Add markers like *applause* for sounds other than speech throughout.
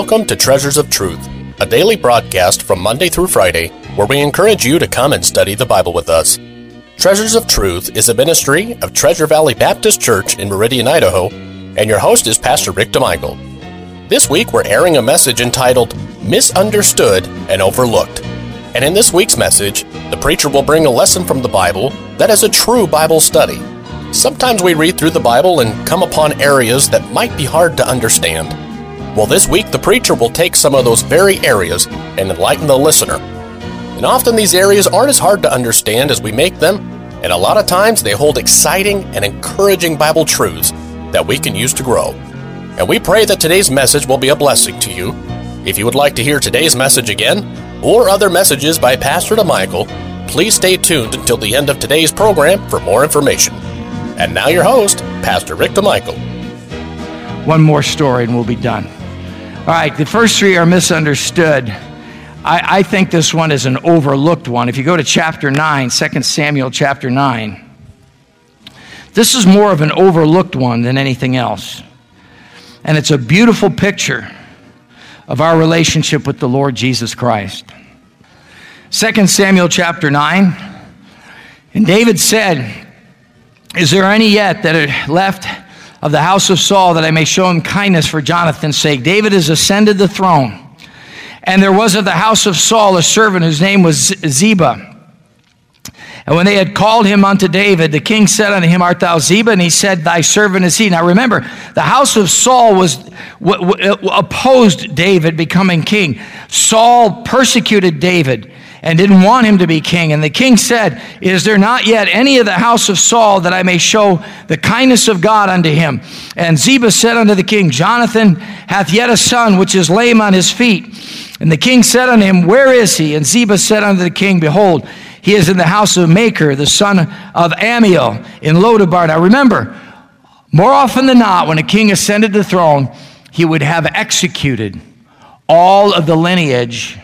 welcome to Treasures of Truth, a daily broadcast from Monday through Friday where we encourage you to come and study the Bible with us. Treasures of Truth is a ministry of Treasure Valley Baptist Church in Meridian, Idaho, and your host is Pastor Rick DeMichael. This week we're airing a message entitled Misunderstood and Overlooked. And in this week's message, the preacher will bring a lesson from the Bible that is a true Bible study. Sometimes we read through the Bible and come upon areas that might be hard to understand. Well, this week the preacher will take some of those very areas and enlighten the listener. And often these areas aren't as hard to understand as we make them, and a lot of times they hold exciting and encouraging Bible truths that we can use to grow. And we pray that today's message will be a blessing to you. If you would like to hear today's message again, or other messages by Pastor DeMichael, please stay tuned until the end of today's program for more information. And now your host, Pastor Rick DeMichael. One more story and we'll be done. All right, the first three are misunderstood. I, I, think this one is an overlooked one. If you go to chapter 9, 2 Samuel chapter 9, this is more of an overlooked one than anything else. And it's a beautiful picture of our relationship with the Lord Jesus Christ. 2 Samuel chapter 9, and David said, Is there any yet that are left of the house of Saul that I may show him kindness for Jonathan's sake. David has ascended the throne. And there was of the house of Saul a servant whose name was Ziba. And when they had called him unto David, the king said unto him, Art thou Ziba? And he said, Thy servant is he. Now remember, the house of Saul was w- w- opposed David becoming king. Saul persecuted David and didn't want him to be king. And the king said, Is there not yet any of the house of Saul that I may show the kindness of God unto him? And Ziba said unto the king, Jonathan hath yet a son which is lame on his feet. And the king said unto him, Where is he? And Ziba said unto the king, Behold, he is in the house of Machir, the son of Ammiel, in Lodebar. Now remember, more often than not, when a king ascended the throne, he would have executed all of the lineage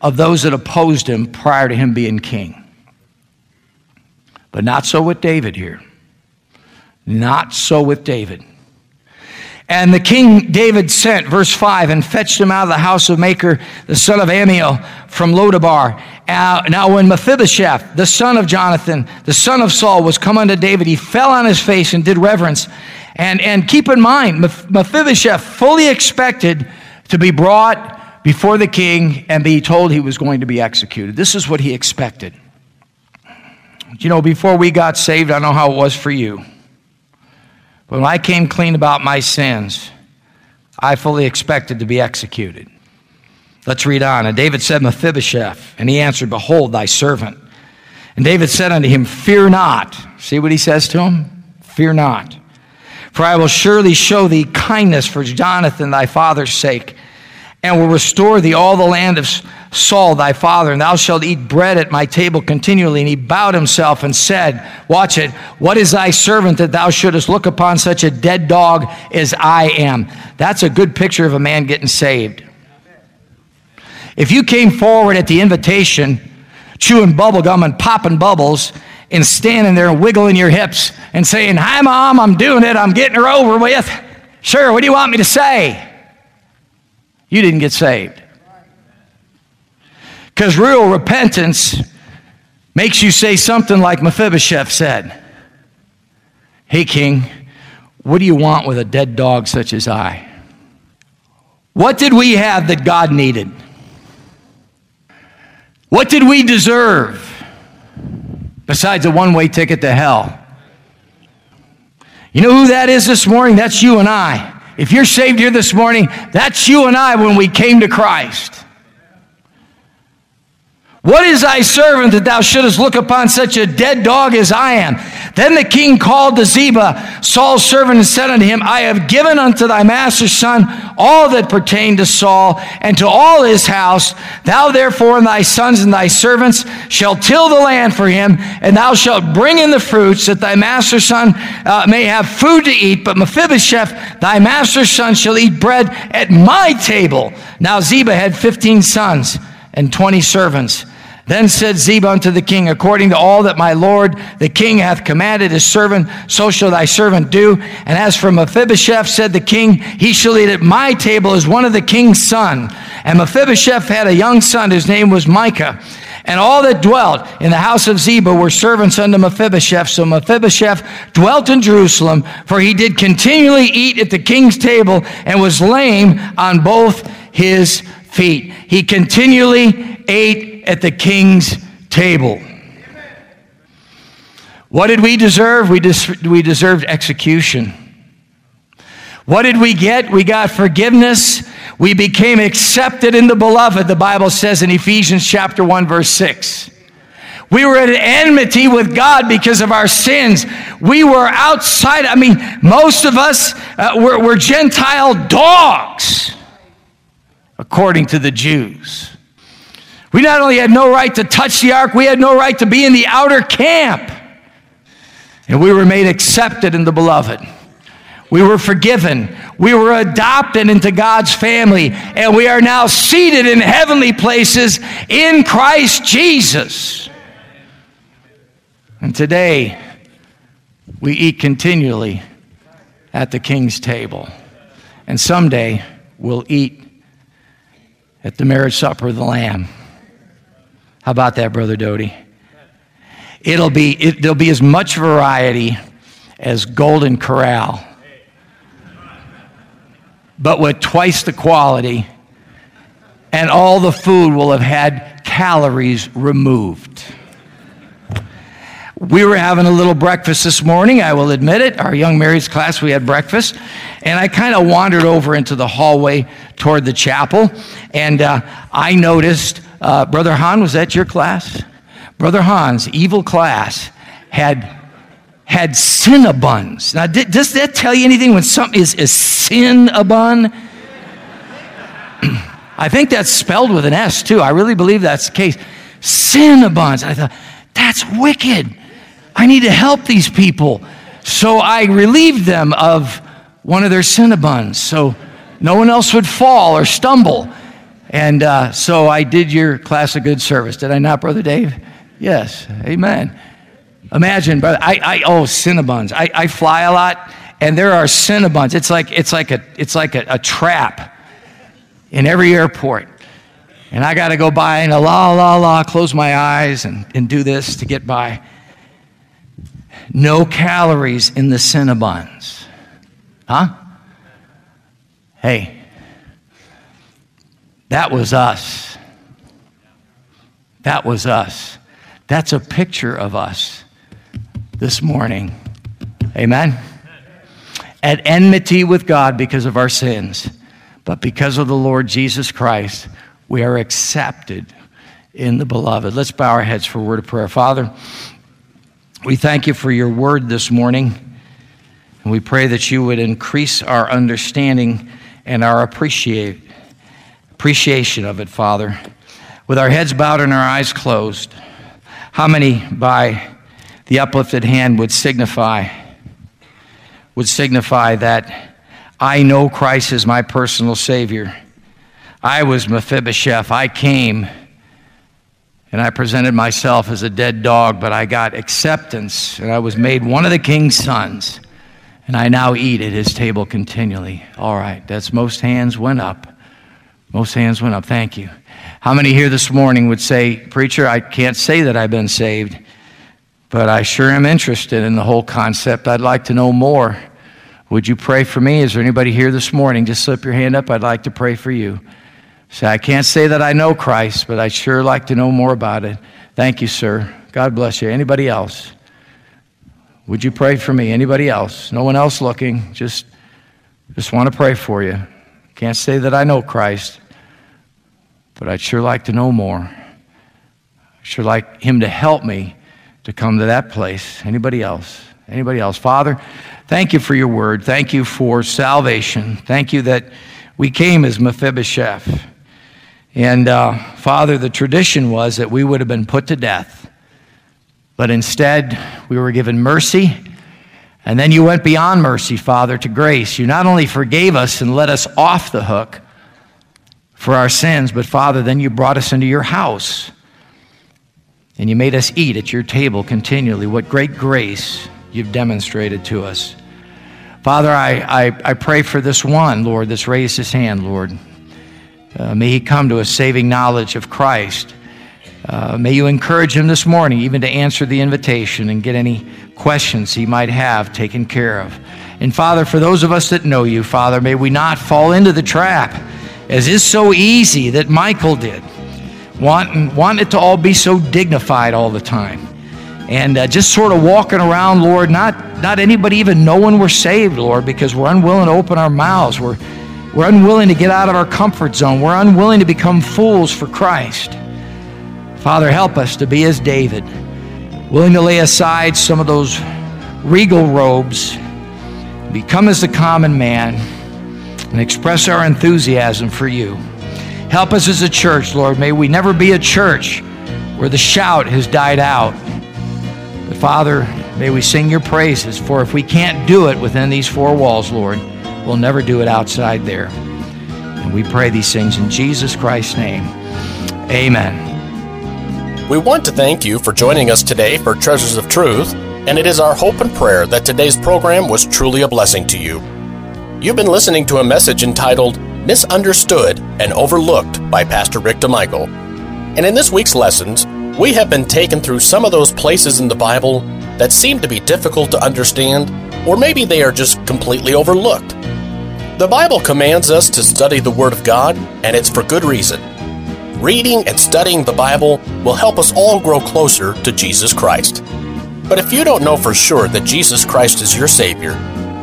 of those that opposed him prior to him being king. But not so with David here. Not so with David. And the king David sent, verse 5, and fetched him out of the house of Machir, the son of Ammiel, from Lodebar. Uh, now, when Mephibosheth, the son of Jonathan, the son of Saul, was come unto David, he fell on his face and did reverence. And, and keep in mind, Mephibosheth fully expected to be brought before the king and be told he was going to be executed. This is what he expected. You know, before we got saved, I know how it was for you. But when I came clean about my sins, I fully expected to be executed. Let's read on. And David said, Mephibosheth, and he answered, Behold, thy servant. And David said unto him, Fear not. See what he says to him? Fear not. For I will surely show thee kindness for Jonathan thy father's sake and will restore thee all the land of Saul thy father, and thou shalt eat bread at my table continually. And he bowed himself and said, Watch it, what is thy servant that thou shouldest look upon such a dead dog as I am? That's a good picture of a man getting saved. If you came forward at the invitation, chewing bubble gum and popping bubbles, and standing there and wiggling your hips and saying, Hi, mom, I'm doing it, I'm getting her over with. Sure, what do you want me to say? You didn't get saved. Because real repentance makes you say something like Mephibosheth said Hey, king, what do you want with a dead dog such as I? What did we have that God needed? What did we deserve besides a one way ticket to hell? You know who that is this morning? That's you and I. If you're saved here this morning, that's you and I when we came to Christ. What is thy servant that thou shouldest look upon such a dead dog as I am? Then the king called to Ziba, Saul's servant, and said unto him, I have given unto thy master's son all that pertained to Saul and to all his house. Thou therefore and thy sons and thy servants shall till the land for him, and thou shalt bring in the fruits that thy master's son uh, may have food to eat. But Mephibosheth, thy master's son, shall eat bread at my table. Now Ziba had fifteen sons and twenty servants. Then said Ziba unto the king, According to all that my lord the king hath commanded his servant, so shall thy servant do. And as for Mephibosheth, said the king, He shall eat at my table as one of the king's son. And Mephibosheth had a young son whose name was Micah. And all that dwelt in the house of Ziba were servants unto Mephibosheth. So Mephibosheth dwelt in Jerusalem, for he did continually eat at the king's table and was lame on both his feet. He continually ate at the king's table. What did we deserve? We, des- we deserved execution. What did we get? We got forgiveness. We became accepted in the beloved, the Bible says in Ephesians chapter 1, verse 6. We were at enmity with God because of our sins. We were outside. I mean, most of us uh, were, were Gentile dogs, according to the Jews. We not only had no right to touch the ark, we had no right to be in the outer camp. And we were made accepted in the beloved. We were forgiven. We were adopted into God's family. And we are now seated in heavenly places in Christ Jesus. And today, we eat continually at the king's table. And someday, we'll eat at the marriage supper of the Lamb. How about that, Brother Doty? It'll be, it, there'll be as much variety as Golden Corral, but with twice the quality, and all the food will have had calories removed. We were having a little breakfast this morning, I will admit it. Our young marrieds class, we had breakfast. And I kind of wandered over into the hallway toward the chapel. And uh, I noticed uh, Brother Han, was that your class? Brother Han's evil class had had Cinnabons. Now, did, does that tell you anything when something is a Cinnabon? *clears throat* I think that's spelled with an S too. I really believe that's the case. Cinnabons. I thought, that's wicked. I need to help these people. So I relieved them of one of their Cinnabons so no one else would fall or stumble. And uh, so I did your class a good service. Did I not, Brother Dave? Yes. Amen. Imagine, brother. I, I oh Cinnabons. I, I fly a lot, and there are Cinnabons. It's like it's like a it's like a, a trap in every airport. And I got to go by and a la la la, close my eyes and, and do this to get by. No calories in the Cinnabons. Huh? Hey, that was us. That was us. That's a picture of us this morning. Amen. At enmity with God because of our sins, but because of the Lord Jesus Christ, we are accepted in the beloved. Let's bow our heads for a word of prayer. Father, we thank you for your word this morning, and we pray that you would increase our understanding and our appreciate appreciation of it, Father. With our heads bowed and our eyes closed, how many by the uplifted hand would signify would signify that I know Christ is my personal savior. I was Mephibosheth. I came and I presented myself as a dead dog, but I got acceptance and I was made one of the king's sons. And I now eat at his table continually. All right, that's most hands went up. Most hands went up. Thank you. How many here this morning would say, Preacher, I can't say that I've been saved, but I sure am interested in the whole concept. I'd like to know more. Would you pray for me? Is there anybody here this morning? Just slip your hand up. I'd like to pray for you. Say, I can't say that I know Christ, but I'd sure like to know more about it. Thank you, sir. God bless you. Anybody else? Would you pray for me? Anybody else? No one else looking. Just, just want to pray for you. Can't say that I know Christ, but I'd sure like to know more. I'd sure like Him to help me to come to that place. Anybody else? Anybody else? Father, thank you for your word. Thank you for salvation. Thank you that we came as Mephibosheth. And uh, Father, the tradition was that we would have been put to death. But instead, we were given mercy and then you went beyond mercy, Father, to grace. You not only forgave us and let us off the hook for our sins, but Father, then you brought us into your house. and you made us eat at your table continually. What great grace you've demonstrated to us. Father, I, I, I pray for this one, Lord, that's raised his hand, Lord. Uh, may he come to a saving knowledge of Christ. Uh, may you encourage him this morning, even to answer the invitation and get any questions he might have taken care of. And Father, for those of us that know you, Father, may we not fall into the trap, as is so easy that Michal did, want, want it to all be so dignified all the time and uh, just sort of walking around, Lord, not, not anybody even knowing we're saved, Lord, because we're unwilling to open our mouths. We're, we're unwilling to get out of our comfort zone. We're unwilling to become fools for Christ. Father, help us to be as David, willing to lay aside some of those regal robes, become as the common man, and express our enthusiasm for you. Help us as a church, Lord. May we never be a church where the shout has died out But Father, may we sing your praises, for if we can't do it within these four walls, Lord, we'll never do it outside there. And we pray these things in Jesus Christ's name. Amen. We want to thank you for joining us today for Treasures of Truth, and it is our hope and prayer that today's program was truly a blessing to you. You've been listening to a message entitled Misunderstood and Overlooked by Pastor Rick DeMichael. And in this week's lessons, we have been taken through some of those places in the Bible that seem to be difficult to understand, or maybe they are just completely overlooked. The Bible commands us to study the Word of God, and it's for good reason. Reading and studying the Bible will help us all grow closer to Jesus Christ. But if you don't know for sure that Jesus Christ is your Savior,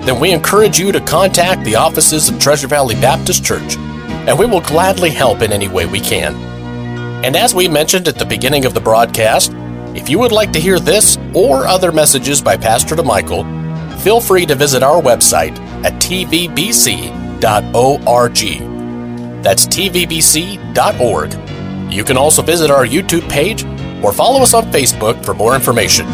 then we encourage you to contact the offices of Treasure Valley Baptist Church, and we will gladly help in any way we can. And as we mentioned at the beginning of the broadcast, if you would like to hear this or other messages by Pastor DeMichael, feel free to visit our website at tvbc.org. That's tvbc.org. You can also visit our YouTube page or follow us on Facebook for more information.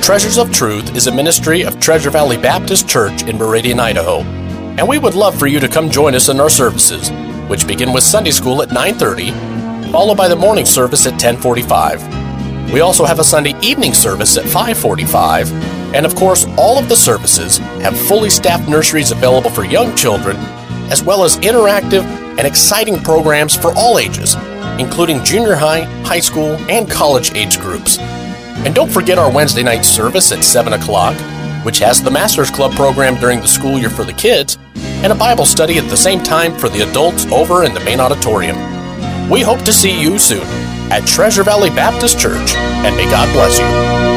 Treasures of Truth is a ministry of Treasure Valley Baptist Church in Meridian, Idaho, and we would love for you to come join us in our services, which begin with Sunday school at 9:30 followed by the morning service at 1045. We also have a Sunday evening service at 545, and of course, all of the services have fully staffed nurseries available for young children, as well as interactive and exciting programs for all ages, including junior high, high school, and college age groups. And don't forget our Wednesday night service at 7 o'clock, which has the Masters Club program during the school year for the kids, and a Bible study at the same time for the adults over in the main auditorium. We hope to see you soon at Treasure Valley Baptist Church, and may God bless you.